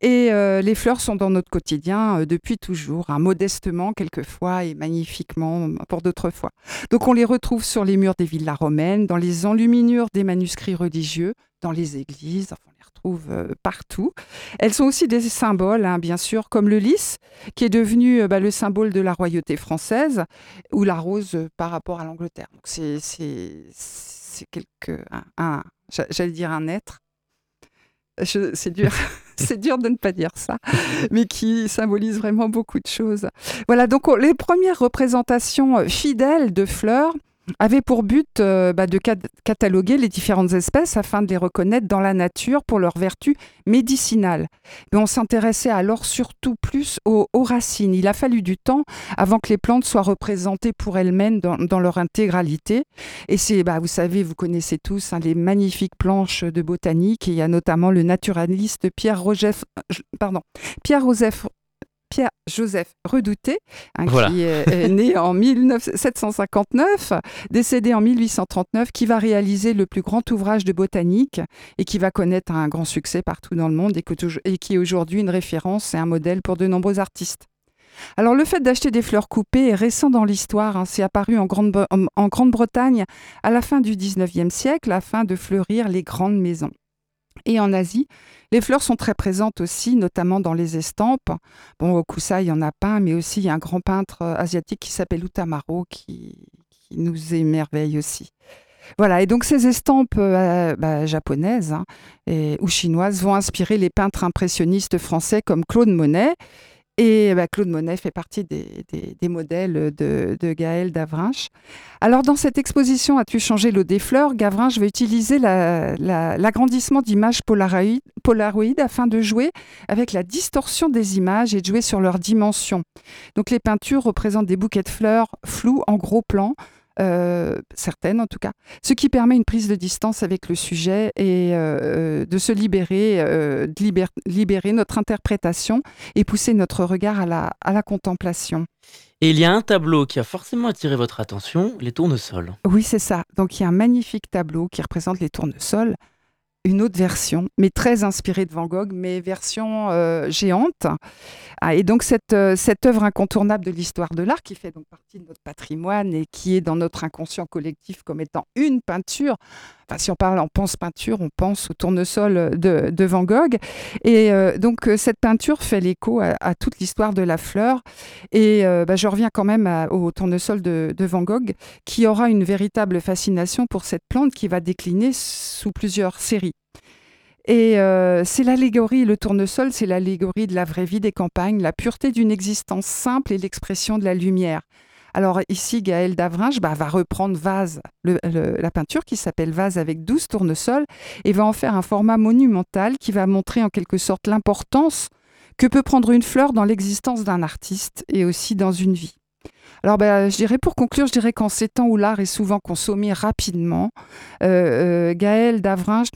Et euh, les fleurs sont dans notre quotidien euh, depuis toujours, hein, modestement quelquefois et magnifiquement pour d'autres fois. Donc on les retrouve sur les murs des villas romaines, dans les enluminures des manuscrits religieux, dans les églises, on les retrouve euh, partout. Elles sont aussi des symboles, hein, bien sûr, comme le lys, qui est devenu bah, le symbole de la royauté française, ou la rose par rapport à l'Angleterre. C'est quelque un, un- j'a- j'allais dire un être. Je- C'est dur, c'est dur de ne pas dire ça, mais qui symbolise vraiment beaucoup de choses. Voilà, donc on- les premières représentations euh, fidèles de fleurs avaient pour but euh, bah, de cat- cataloguer les différentes espèces afin de les reconnaître dans la nature pour leurs vertus médicinales. Mais on s'intéressait alors surtout plus aux, aux racines. Il a fallu du temps avant que les plantes soient représentées pour elles-mêmes dans, leur intégralité. Et c'est, bah, vous savez, vous connaissez tous hein, les magnifiques planches de botanique. Et il y a notamment le naturaliste Pierre Rogef, pardon, Pierre Pierre Joseph Redouté, hein, Voilà. qui est, est né en 1759, décédé en 1839, qui va réaliser le plus grand ouvrage de botanique et qui va connaître un grand succès partout dans le monde et, que touj- et qui est aujourd'hui une référence et un modèle pour de nombreux artistes. Alors le fait d'acheter des fleurs coupées est récent dans l'histoire. hein. C'est apparu en Grande- en Grande-Bretagne à la fin du 19e siècle afin de fleurir les grandes maisons. Et en Asie, les fleurs sont très présentes aussi, notamment dans les estampes. Bon, au Kusai, il y en a pas, mais aussi il y a un grand peintre euh, asiatique qui s'appelle Utamaro qui, nous émerveille aussi. Voilà, et donc ces estampes euh, bah, japonaises hein, ou chinoises vont inspirer les peintres impressionnistes français comme Claude Monet. Et bah, Claude Monet fait partie des, modèles de, Gaël Davrinch. Alors, dans cette exposition As-tu changé l'eau des fleurs? Gavrinch va utiliser la- la- l'agrandissement d'images polaroïdes, polaroïdes afin de jouer avec la distorsion des images et de jouer sur leurs dimensions. Donc, les peintures représentent des bouquets de fleurs flous en gros plans. Euh, certaines en tout cas, ce qui permet une prise de distance avec le sujet et euh, de se libérer, euh, de libér- libérer notre interprétation et pousser notre regard à la, à la contemplation. Et il y a un tableau qui a forcément attiré votre attention, les tournesols. Oui, c'est ça. Donc il y a un magnifique tableau qui représente les tournesols, une autre version, mais très inspirée de Van Gogh, mais version euh, géante. Ah, et donc cette, euh, cette œuvre incontournable de l'histoire de l'art, qui fait donc partie de notre patrimoine et qui est dans notre inconscient collectif comme étant une peinture. Si on parle, on pense peinture, on pense au tournesol de, Van Gogh. Et euh, donc euh, cette peinture fait l'écho à, toute l'histoire de la fleur. Et euh, bah, je reviens quand même au tournesol de, Van Gogh, qui aura une véritable fascination pour cette plante qui va décliner sous plusieurs séries. Et c'est l'allégorie, le tournesol, c'est l'allégorie de la vraie vie des campagnes, la pureté d'une existence simple et l'expression de la lumière. Alors ici, Gaël Davrinch bah, va reprendre Vase, la peinture qui s'appelle Vase avec 12 tournesols, et va en faire un format monumental qui va montrer en quelque sorte l'importance que peut prendre une fleur dans l'existence d'un artiste et aussi dans une vie. Alors, ben, je dirais pour conclure, je dirais qu'en ces temps où l'art est souvent consommé rapidement, euh, euh, Gaël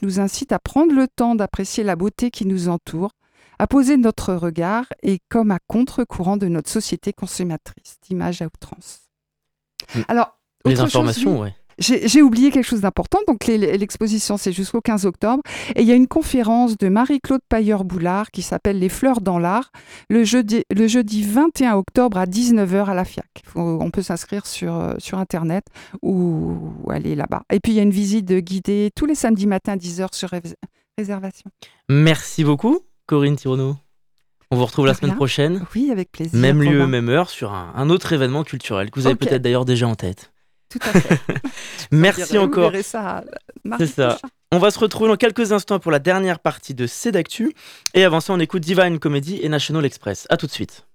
nous incite à prendre le temps d'apprécier la beauté qui nous entoure, à poser notre regard et comme à contre-courant de notre société consommatrice d'images à outrance. Mm. Alors, Les informations, oui. J'ai oublié quelque chose d'important. Donc, l'exposition, c'est jusqu'au 15 octobre. Et il y a une conférence de Marie-Claude Pailleur-Boulard qui s'appelle Les fleurs dans l'art, le jeudi, le jeudi 21 octobre à 19h à la FIAC. Faut- on peut s'inscrire sur, euh, sur Internet ou, ou aller là-bas. Et puis, il y a une visite guidée tous les samedis matins à 10h sur rés- réservation. Merci beaucoup, Corinne Thironneau. On vous retrouve la semaine prochaine. Oui, avec plaisir. Même lieu, Romain. même heure, sur un, un autre événement culturel que vous avez peut-être d'ailleurs déjà en tête. Tout à fait. Merci encore. C'est ça. On va se retrouver dans quelques instants pour la dernière partie de C'est d'actu. Et avant ça, on écoute Divine Comedy et National Express. A tout de suite.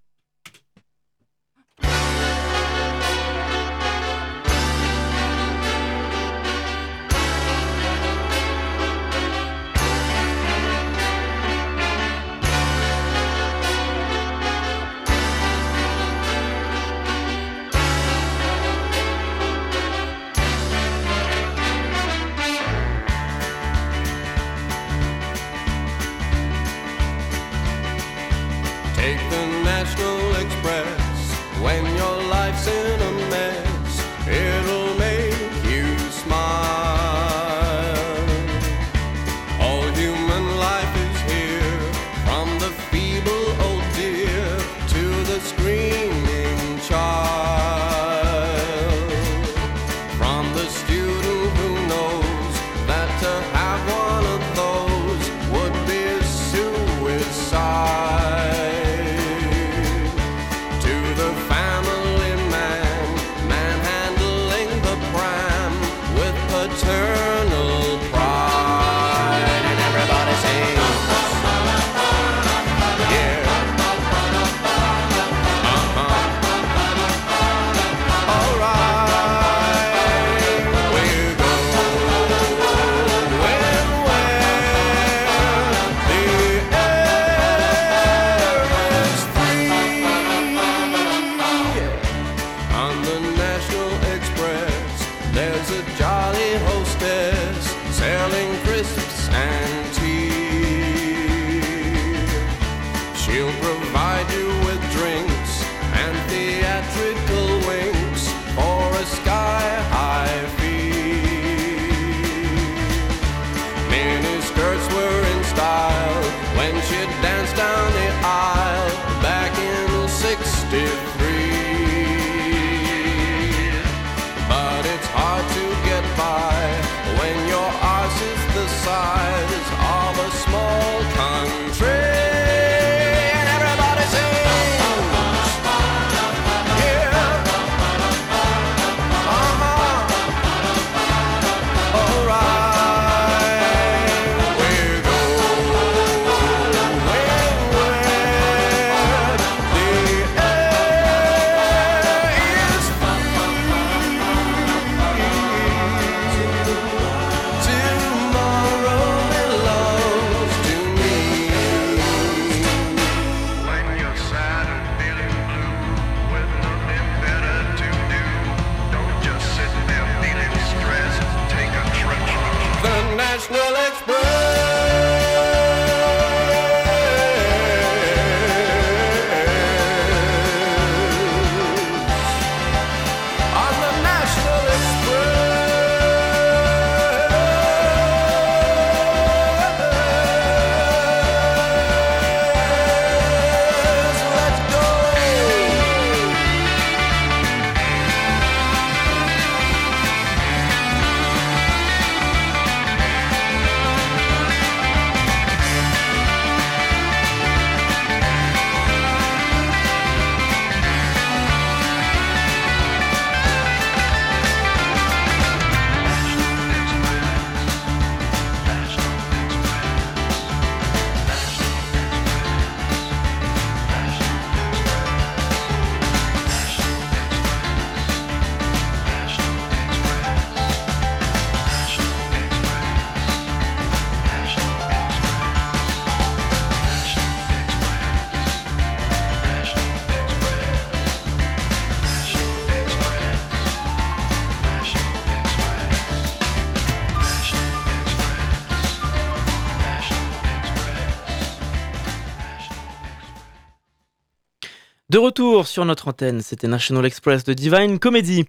De retour sur notre antenne, c'était National Express de Divine Comedy.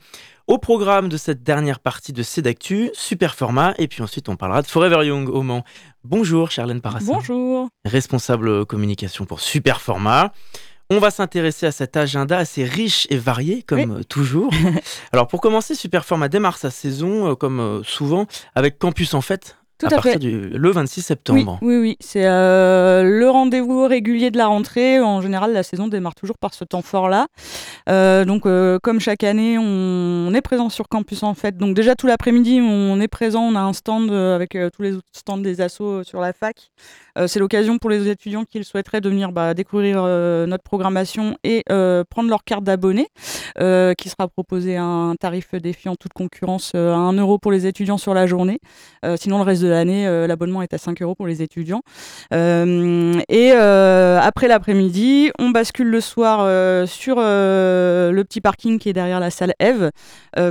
Au programme de cette dernière partie de Cédactu, super format, et puis ensuite on parlera de Forever Young au Mans. Bonjour Charlène Parassin. Bonjour. Responsable communication pour super format. On va s'intéresser à cet agenda assez riche et varié, comme toujours. Alors pour commencer, super format démarre sa saison, euh, comme euh, souvent, avec Campus en fête. Tout à, à partir fait. du le 26 Oui, septembre. oui, oui. C'est euh, le rendez-vous régulier de la rentrée. En général, la saison démarre toujours par ce temps fort-là. Euh, donc, euh, comme chaque année, on, est présent sur campus en fait. Donc, déjà tout l'après-midi, on est présent. On a un stand avec tous les autres stands des assos sur la fac. C'est l'occasion pour les étudiants qui le souhaiteraient de venir bah, découvrir notre programmation et prendre leur carte d'abonné, qui sera proposée à un tarif défiant toute concurrence à 1 euro pour les étudiants sur la journée. Sinon, le reste de l'année, euh, l'abonnement est à 5 euros pour les étudiants. Euh, et euh, après l'après-midi, on bascule le soir sur le petit parking qui est derrière la salle Eve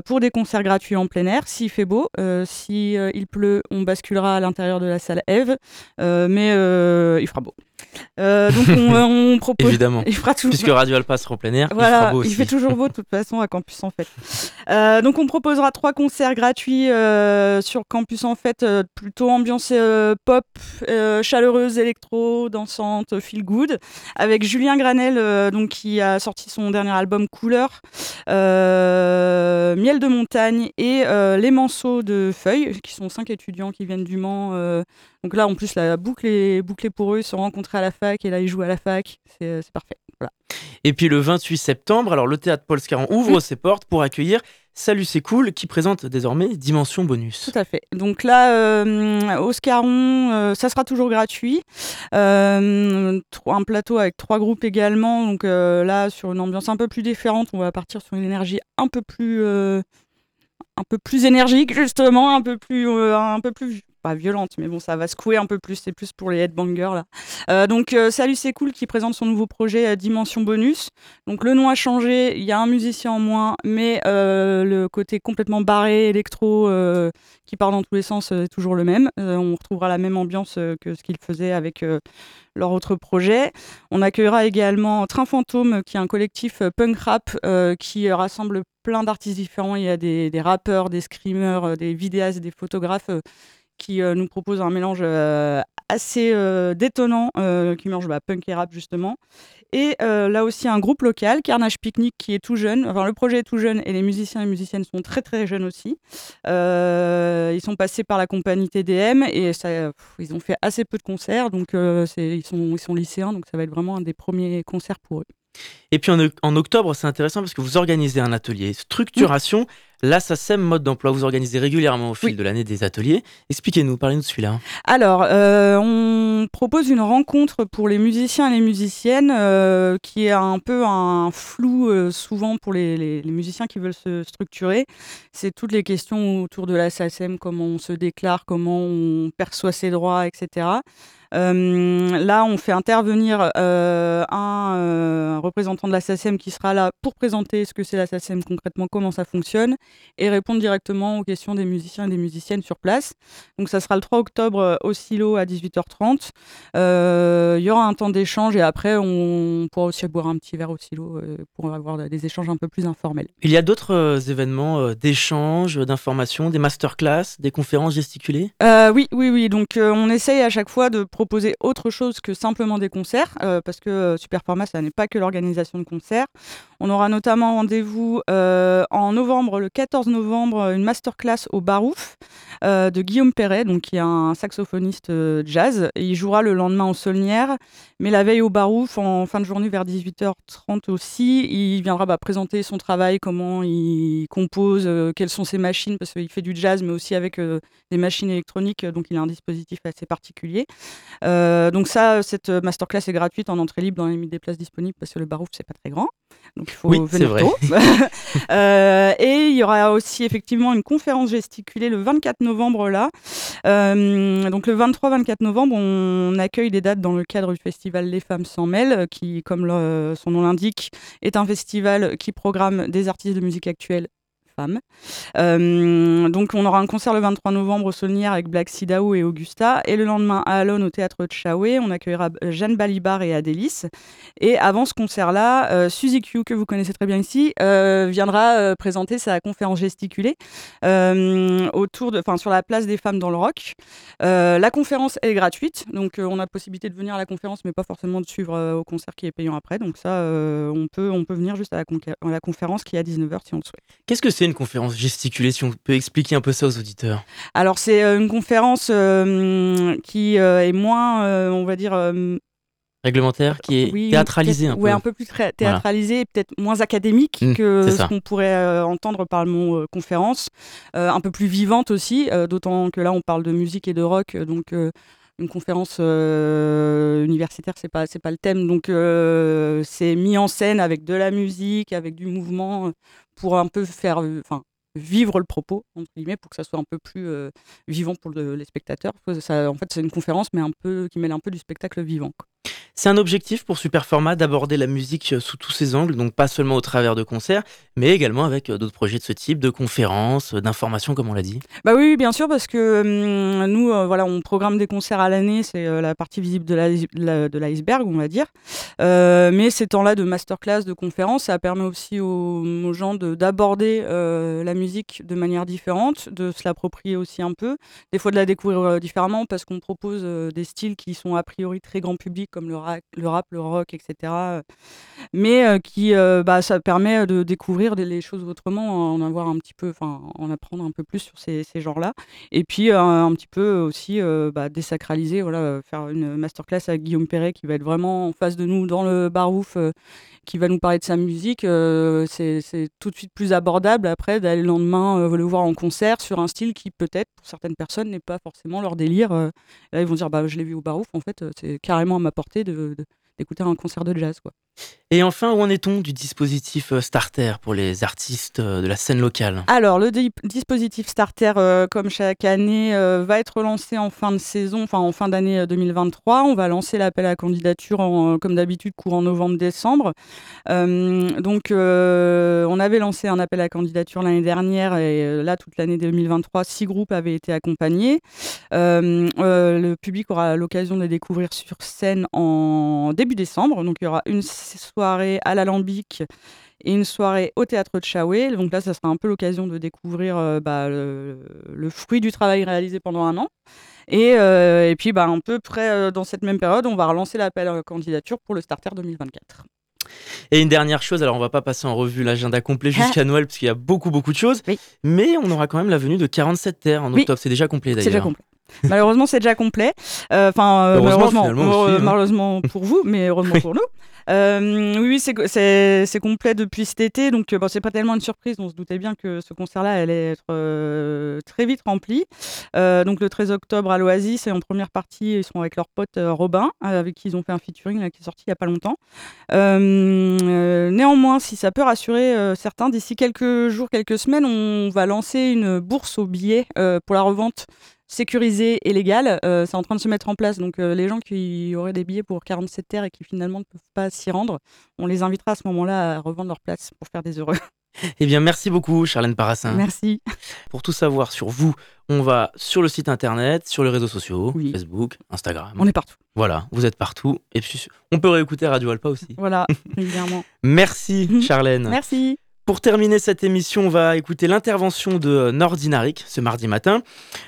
pour des concerts gratuits en plein air, s'il fait beau. Si euh, il pleut, on basculera à l'intérieur de la salle Eve, mais il fera beau. Euh, donc on, on propose. Évidemment. Il fera tout. Puisque Radio Alpa sera en plein air, il Voilà, fera beau aussi. fait toujours beau de toute façon à Campus en fait. Euh, donc on proposera trois concerts gratuits euh, sur Campus en fait, euh, plutôt ambiance euh, pop, euh, chaleureuse, électro, dansante, feel good, avec Julien Granel euh, donc qui a sorti son dernier album Couleur, euh, Miel de montagne et euh, Les Manceaux de Feuilles, qui sont cinq étudiants qui viennent du Mans. euh, donc là en plus la boucle est bouclée pour eux, ils se sont à la fac et là ils jouent à la fac, c'est euh, parfait. Voilà. Et puis le 28 septembre, alors le théâtre Paul Scarron ouvre ses portes pour accueillir Salut c'est cool qui présente désormais Dimension Bonus. Tout à fait. Donc là, euh, au Scarron, euh, ça sera toujours gratuit. Euh, un plateau avec trois groupes également. Donc là, sur une ambiance un peu plus différente, on va partir sur une énergie un peu plus, un peu plus énergique justement, un peu plus, euh, un peu plus pas violente, mais bon, ça va secouer un peu plus. C'est plus pour les headbangers là. Euh, donc euh, Salut c'est cool qui présente son nouveau projet euh, Dimension Bonus. Donc le nom a changé, il y a un musicien en moins, mais le côté complètement barré, électro, qui part dans tous les sens, est toujours le même. On retrouvera la même ambiance que ce qu'ils faisaient avec leur autre projet. On accueillera également Train Fantôme, qui est un collectif punk rap qui rassemble plein d'artistes différents. Il y a des, des rappeurs, des screamers, euh, des vidéastes, des photographes euh, qui euh, nous proposent un mélange assez détonnant, qui mélange bah, punk et rap justement. Et là aussi un groupe local, Carnage Picnic, qui est tout jeune. Enfin, le projet est tout jeune et les musiciens et musiciennes sont très très jeunes aussi. Ils sont passés par la compagnie TDM et ça, pff, ils ont fait assez peu de concerts, donc ils, sont, ils sont lycéens, donc ça va être vraiment un des premiers concerts pour eux. Et puis en, en octobre, c'est intéressant parce que vous organisez un atelier structuration. Là, ça sème mode d'emploi. Vous organisez régulièrement au fil de l'année des ateliers. Expliquez-nous, parlez-nous de celui-là. Alors, euh, on propose une rencontre pour les musiciens et les musiciennes euh, qui est un peu un flou euh, souvent pour les, les- les musiciens qui veulent se structurer. C'est toutes les questions autour de la SACEM, comment on se déclare, comment on perçoit ses droits, etc. Là, on fait intervenir un, un représentant de la SACEM qui sera là pour présenter ce que c'est la SACEM concrètement, comment ça fonctionne, et répondre directement aux questions des musiciens et des musiciennes sur place. Donc ça sera le 3 octobre euh, au Silo à 18h30. Euh, Il y aura un temps d'échange et après on pourra aussi boire un petit verre au Silo euh, pour avoir des échanges un peu plus informels. Il y a d'autres événements d'échange, d'information, des masterclass, des conférences gesticulées? Oui, oui, oui. Donc, on essaye à chaque fois de proposer autre chose que simplement des concerts, euh, parce que euh, Superformat, ça n'est pas que l'organisation de concerts. On aura notamment rendez-vous euh, en novembre, le 14 novembre, une masterclass au Barouf euh, de Guillaume Perret, donc qui est un saxophoniste euh, jazz. Et il jouera le lendemain au Saulnières, mais la veille au Barouf, en fin de journée vers 18h30 aussi, il viendra bah, présenter son travail, comment il compose, euh, quelles sont ses machines, parce qu'il fait du jazz, mais aussi avec euh, des machines électroniques, donc il a un dispositif assez particulier. Donc ça, cette masterclass est gratuite en entrée libre dans les limites des places disponibles, parce que le Barouf, c'est pas très grand. Donc il faut Oui, venir vrai. tôt. Et il y aura aussi effectivement une conférence gesticulée le 24 novembre là. Euh, donc le 23-24 novembre, on accueille des dates dans le cadre du festival Les Femmes s'en mêlent, qui, comme son nom l'indique, est un festival qui programme des artistes de musique actuelle Euh, donc on aura un concert le 23 novembre au Saulnières avec Black Sidao et Augusta. Et le lendemain à Alone au théâtre de Chaoué, on accueillera Jeanne Balibar et Adélis. Et avant ce concert-là, euh, Suzy Q, que vous connaissez très bien ici, euh, viendra présenter sa conférence gesticulée autour de, sur la place des femmes dans le rock. La conférence est gratuite, donc on a possibilité de venir à la conférence, mais pas forcément de suivre au concert qui est payant après. Donc ça, on, peut, on peut venir juste à la, à la conférence qui est à 19h si on le souhaite. Qu'est-ce que c'est une conférence gesticulée Si on peut expliquer un peu ça aux auditeurs. Alors c'est euh, une conférence euh, qui euh, est moins, euh, on va dire, Réglementaire qui est oui, théâtralisée un peu. Ouais, un peu plus théâtralisé, et peut-être moins académique Mm, que ce qu'on pourrait euh, entendre par le mot euh, conférence. Euh, un peu plus vivante aussi, d'autant que là on parle de musique et de rock, donc une conférence euh, universitaire c'est pas c'est pas le thème, donc euh, c'est mis en scène avec de la musique, avec du mouvement euh, pour un peu faire, vivre le propos entre guillemets pour que ça soit un peu plus vivant pour le- les spectateurs. En fait c'est une conférence mais qui mêle un peu du spectacle vivant. C'est un objectif pour Superformat d'aborder la musique euh, sous tous ses angles, donc pas seulement au travers de concerts, mais également avec euh, d'autres projets de ce type, de conférences, euh, d'informations, comme on l'a dit. Bah oui, bien sûr, parce que hum, nous, voilà, on programme des concerts à l'année, c'est la partie visible de l'iceberg, on va dire. Mais ces temps-là de masterclass, de conférences, ça permet aussi aux, aux gens de- d'aborder la musique de manière différente, de se l'approprier aussi un peu, des fois de la découvrir différemment, parce qu'on propose des styles qui sont a priori très grand public, comme le, le rap, le rock, etc. mais qui, bah, ça permet de découvrir les choses autrement, en avoir un petit peu, enfin, en apprendre un peu plus sur ces, genres-là. Et puis un petit peu aussi bah, désacraliser, voilà, faire une masterclass avec Guillaume Perret qui va être vraiment en face de nous dans le barouf, qui va nous parler de sa musique. c'est tout de suite plus abordable après d'aller le lendemain le voir en concert sur un style qui peut-être pour certaines personnes n'est pas forcément leur délire. là ils vont dire bah je l'ai vu au barouf, en fait c'est carrément à ma portée de- d'écouter un concert de jazz quoi. Et enfin, où en est-on du dispositif euh, Starter pour les artistes euh, de la scène locale? Alors, le di- dispositif Starter, euh, comme chaque année, va être lancé en fin de saison, enfin en fin d'année euh, 2023. On va lancer l'appel à candidature, comme d'habitude, courant novembre-décembre. Donc, on avait lancé un appel à candidature l'année dernière et là, toute l'année 2023, six groupes avaient été accompagnés. Le public aura l'occasion de découvrir sur scène en début décembre. Donc, il y aura une soirée à l'Alambic et une soirée au théâtre de Chaoué. Donc là, ça sera un peu l'occasion de découvrir euh, bah, le, le fruit du travail réalisé pendant un an. Et, euh, et puis, bah, un peu près euh, dans cette même période, on va relancer l'appel à candidature pour le Starter 2024. Et une dernière chose, alors on va pas passer en revue l'agenda complet jusqu'à Noël parce qu'il y a beaucoup beaucoup de choses, mais on aura quand même la venue de 47 terres en Oui. octobre. C'est déjà complet d'ailleurs. C'est déjà complet. Malheureusement, c'est déjà complet. Euh, Enfin, euh, Heureusement, malheureusement, aussi, euh, hein. malheureusement pour vous, mais heureusement pour nous. Euh, oui, c'est co- c'est c'est complet depuis cet été, donc euh, bon, c'est pas tellement une surprise. On se doutait bien que ce concert-là allait être euh, très vite rempli. Donc le 13 octobre à l'Oasis, et en première partie, ils sont avec leur pote Robin, avec qui ils ont fait un featuring qui est sorti il y a pas longtemps. Néanmoins, si ça peut rassurer certains, d'ici quelques jours, quelques semaines, on va lancer une bourse aux billets pour la revente sécurisée et légale. Euh, c'est en train de se mettre en place. Donc euh, les gens qui auraient des billets pour 47 terres et qui finalement ne peuvent pas s'y rendre, on les invitera à ce moment-là à revendre leur place pour faire des heureux. Eh bien, merci beaucoup, Charlène Parassin. Merci. Pour tout savoir sur vous, on va sur le site internet, sur les réseaux sociaux, Facebook, Instagram. On est partout. Voilà, vous êtes partout. Et puis, on peut réécouter Radio Alpa aussi. Voilà, régulièrement. Merci, Charlène. Merci. Pour terminer cette émission, on va écouter l'intervention de Nordinaric ce mardi matin.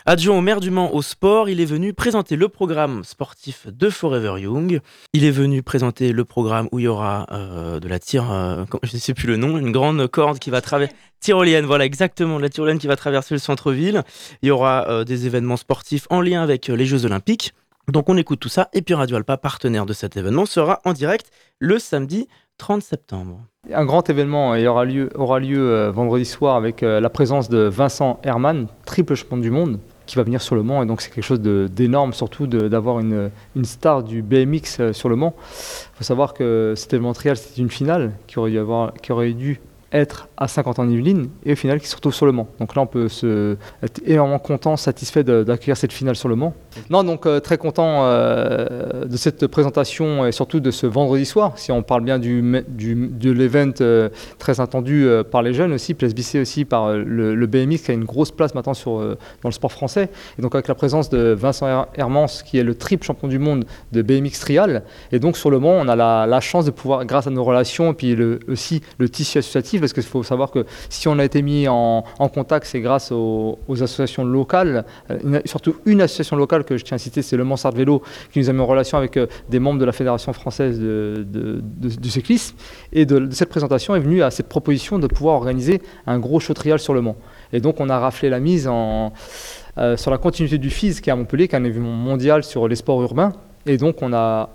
Adjoint au maire du Mans au sport, il est venu présenter le programme sportif de Forever Young. Il est venu présenter le programme où il y aura euh, de la tire, euh, je ne sais plus le nom, une grande corde qui va traverser. Tyrolienne, voilà exactement, la tyrolienne qui va traverser le centre-ville. Il y aura euh, des événements sportifs en lien avec euh, les Jeux Olympiques. Donc on écoute tout ça. Et puis Radio Alpa, partenaire de cet événement, sera en direct le samedi 30 septembre. Un grand événement aura lieu, euh, vendredi soir avec euh, la présence de Vincent Herman, triple champion du monde, qui va venir sur le Mans. Et donc c'est quelque chose d'énorme, surtout d'avoir une, star du BMX euh, sur le Mans. Il faut savoir que cet événement trial, c'était une finale qui aurait, dû être à 50 ans en Yvelines et au final qui se retrouve sur le Mans. Donc là, on peut se, être énormément content, satisfait d'accueillir cette finale sur le Mans. Non, donc euh, très content euh, de cette présentation et surtout de ce vendredi soir. Si on parle bien du, de l'event euh, très attendu par les jeunes aussi, PSBC aussi par le, BMX qui a une grosse place maintenant dans le sport français. Et donc avec la présence de Vincent Her- Hermans qui est le triple champion du monde de BMX trial. Et donc sur le Mans, on a la, chance de pouvoir, grâce à nos relations et puis aussi le tissu associatif, parce qu'il faut savoir que si on a été mis en, contact, c'est grâce aux, associations locales, surtout une association locale que je tiens à citer, c'est le Mansard Vélo, qui nous a mis en relation avec euh, des membres de la Fédération française de, cyclisme. Et de, cette présentation est venue à cette proposition de pouvoir organiser un gros show trial sur le Mans. Et donc on a raflé la mise euh, sur la continuité du FIS qui est à Montpellier, qui est un événement mondial sur les sports urbains. Et donc on a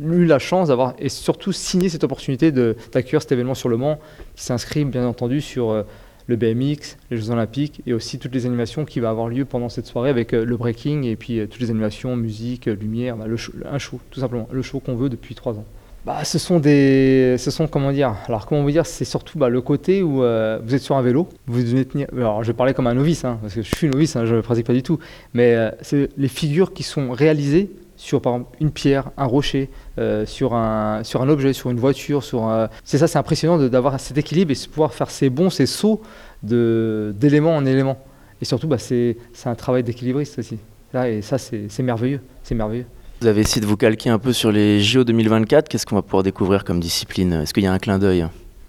eu la chance d'avoir et surtout signé cette opportunité d'accueillir cet événement sur le Mans qui s'inscrit bien entendu sur euh, le BMX, les Jeux Olympiques et aussi toutes les animations qui va avoir lieu pendant cette soirée avec euh, le breaking et puis euh, toutes les animations, musique, euh, lumière, bah, le show- un show tout simplement, le show qu'on veut depuis trois ans. Bah, ce sont des, ce sont comment dire Alors comment vous dire C'est surtout bah, le côté où vous êtes sur un vélo, vous devez tenir. Alors je vais parler comme un novice, hein, parce que je suis novice, hein, je ne pratique pas du tout. Mais c'est les figures qui sont réalisées sur par exemple une pierre, un rocher, euh, sur un sur un objet, sur une voiture, sur. un- C'est ça, c'est impressionnant d'avoir cet équilibre et de pouvoir faire ces bons, ces sauts de d'élément en élément. Et surtout, bah, c'est un travail d'équilibriste aussi. Là, et ça, c'est c'est merveilleux, c'est merveilleux. Vous avez essayé de vous calquer un peu sur les JO 2024. Qu'est-ce qu'on va pouvoir découvrir comme discipline? Est-ce qu'il y a un clin d'œil?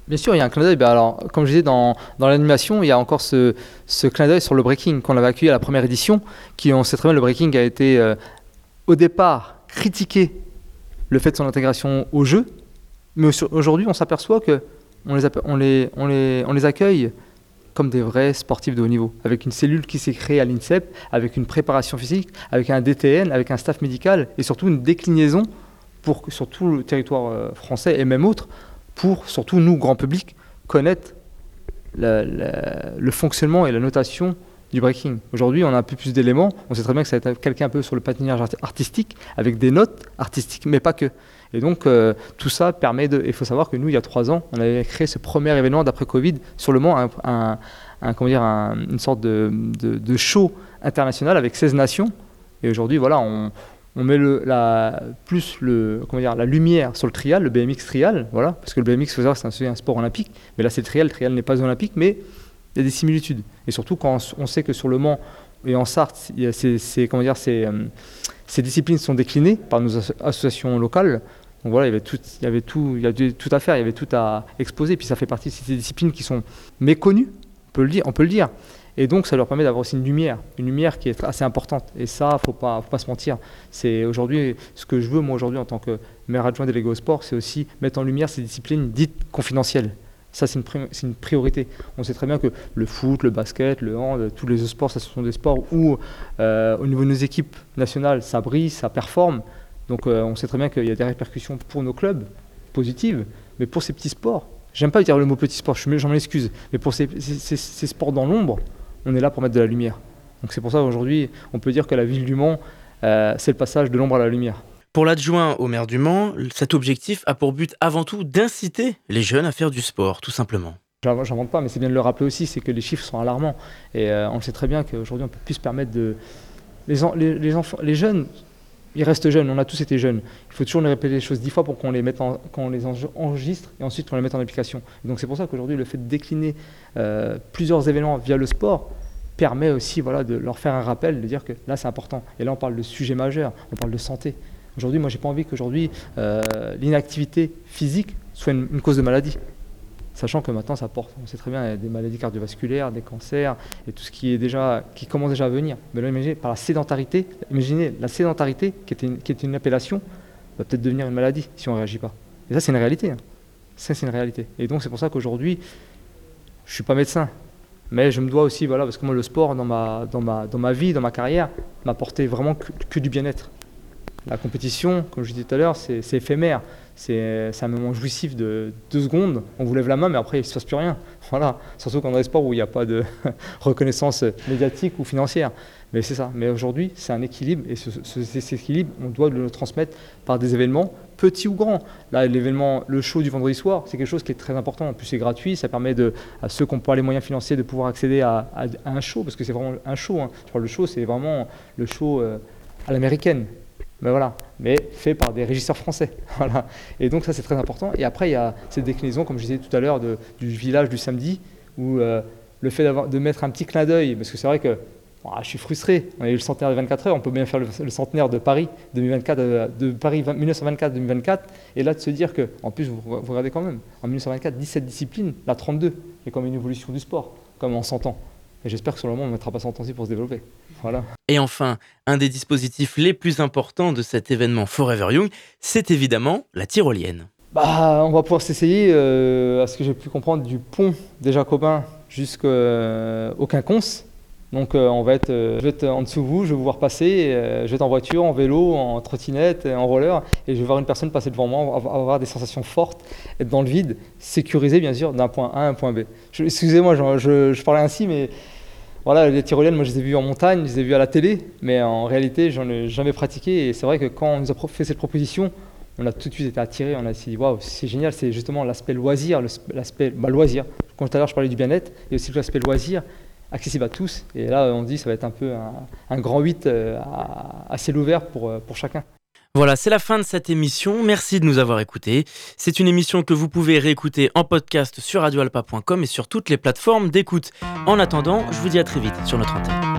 Bien sûr, il y a un clin d'œil. Ben alors, comme je disais, dans, dans l'animation, il y a encore ce, ce clin d'œil sur le breaking qu'on avait accueilli à la première édition, qui, on sait très bien, le breaking a été euh, au départ critiqué le fait de son intégration au jeu, mais au- aujourd'hui, on s'aperçoit que on les, accueille comme des vrais sportifs de haut niveau, avec une cellule qui s'est créée à l'INSEP, avec une préparation physique, avec un DTN, avec un staff médical, et surtout une déclinaison pour sur tout le territoire euh, français et même autre, pour surtout nous, grand public, connaître le fonctionnement et la notation du breaking. Aujourd'hui, on a un peu plus d'éléments. On sait très bien que ça va être quelqu'un un peu sur le patinage art- artistique, avec des notes artistiques, mais pas que. Et donc, euh, tout ça permet de. Il faut savoir que nous, il y a trois ans, on avait créé ce premier événement d'après Covid sur le Mans, un, comment dire, un- une sorte de, show international avec 16 nations. Et aujourd'hui, voilà, on, met le, la, plus le, comment dire, la lumière sur le trial, le BMX trial, voilà, parce que le BMX, c'est un, sport olympique, mais là c'est le trial, le trial n'est pas olympique, mais il y a des similitudes. Et surtout quand on, sait que sur le Mans et en Sarthe, euh, ces disciplines sont déclinées par nos asso- associations locales. Donc voilà, il y avait tout, à faire, il y avait tout à exposer. Puis ça fait partie de ces disciplines qui sont méconnues, on peut le dire. On peut le dire. Et donc, ça leur permet d'avoir aussi une lumière, une lumière qui est assez importante. Et ça, faut pas, faut pas se mentir. C'est aujourd'hui ce que je veux moi aujourd'hui en tant que maire adjoint délégué au sport, c'est aussi mettre en lumière ces disciplines dites confidentielles. Ça, c'est une, priorité. On sait très bien que le foot, le basket, le hand, tous les sports, ça, ce sont des sports où, euh, au niveau de nos équipes nationales, ça brille, ça performe. Donc, euh, on sait très bien qu'il y a des répercussions pour nos clubs positives, mais pour ces petits sports, j'aime pas dire le mot petit sport, je m'en excuse, mais pour ces sports dans l'ombre, on est là pour mettre de la lumière. Donc, c'est pour ça qu'aujourd'hui, on peut dire que la ville du Mans, euh, c'est le passage de l'ombre à la lumière. Pour l'adjoint au maire du Mans, cet objectif a pour but avant tout d'inciter les jeunes à faire du sport, tout simplement. J'invente pas, mais c'est bien de le rappeler aussi, c'est que les chiffres sont alarmants. Et euh, on le sait très bien qu'aujourd'hui, on peut plus se permettre de... Les, en- les, les enfants, les jeunes, ils restent jeunes, on a tous été jeunes. Il faut toujours les répéter les choses dix fois pour qu'on les, mette en- les enregistre et ensuite qu'on les mette en application. Donc c'est pour ça qu'aujourd'hui, le fait de décliner euh, plusieurs événements via le sport permet aussi voilà, de leur faire un rappel, de dire que là, c'est important. Et là, on parle de sujets majeurs, on parle de santé. Aujourd'hui, moi, j'ai pas envie qu'aujourd'hui, euh, l'inactivité physique soit une- cause de maladie. Sachant que maintenant, ça porte, on sait très bien, il y a des maladies cardiovasculaires, des cancers, et tout ce qui est déjà, qui commence déjà à venir. Mais là, imaginez, par la sédentarité, imaginez la sédentarité, qui était une, qui une appellation, va peut-être devenir une maladie si on ne réagit pas. Et ça, c'est une réalité. hein. Ça, c'est une réalité. Et donc, c'est pour ça qu'aujourd'hui, je ne suis pas médecin, mais je me dois aussi, voilà, parce que moi, le sport, dans ma, dans ma, dans ma vie, dans ma carrière, m'a apporté vraiment que du bien-être. La compétition, comme je disais tout à l'heure, c'est éphémère. C'est un moment jouissif de deux secondes. On vous lève la main, mais après, il ne se passe plus rien. Voilà. Surtout quand dans les sports où il n'y a pas de reconnaissance médiatique ou financière. Mais c'est ça. Mais aujourd'hui, c'est un équilibre. Et ce, ce- cet équilibre, on doit le transmettre par des événements, petits ou grands. Là, l'événement, le show du vendredi soir, c'est quelque chose qui est très important. En plus, c'est gratuit. Ça permet à ceux qui n'ont pas les moyens financiers de pouvoir accéder à, un show, parce que c'est vraiment un show. hein. Je parle show, c'est vraiment le show. euh, à l'américaine. Mais voilà, mais fait par des régisseurs français. Et donc ça c'est très important. Et après il y a cette déclinaison, comme je disais tout à l'heure, du village du samedi, où euh, le fait de mettre un petit clin d'œil, parce que c'est vrai que je suis frustré, on a eu le centenaire de 24 heures, on peut bien faire le, centenaire de Paris 2024, euh, de Paris 1924-2024, et là de se dire que, en plus vous, vous regardez quand même, en 1924, 17 disciplines, là 32, il y a quand même une évolution du sport, comme 100 ans. Et j'espère que sur le moment on ne mettra pas 100 ans pour se développer. Voilà. Et enfin, un des dispositifs les plus importants de cet événement Forever Young, c'est évidemment la tyrolienne. Bah, on va pouvoir s'essayer, euh, à ce que j'ai pu comprendre, du pont des Jacobins jusqu'au Quinconce. Donc euh, on va être, euh, je vais être en dessous de vous, je vais vous voir passer, euh, je vais être en voiture, en vélo, en trottinette, en roller, et je vais voir une personne passer devant moi, avoir, des sensations fortes, être dans le vide, sécurisé bien sûr, d'un point A à un point B. Excusez-moi, je, je- je parlais ainsi, mais voilà, les tyroliennes, moi je les ai vues en montagne, je les ai vues à la télé, mais en réalité, j'en ai jamais pratiqué. Et c'est vrai que quand on nous a fait cette proposition, on a tout de suite été attiré, on a dit waouh, c'est génial, c'est justement l'aspect loisir, l'aspect bah, loisir. Quand tout à l'heure je parlais du bien-être, et aussi l'aspect loisir, accessible à tous. Et là, on dit ça va être un peu un, grand 8 euh, à, ciel ouvert pour, euh, pour chacun. Voilà, c'est la fin de cette émission. Merci de nous avoir écoutés. C'est une émission que vous pouvez réécouter en podcast sur radioalpa.com et sur toutes les plateformes d'écoute. En attendant, je vous dis à très vite sur notre antenne.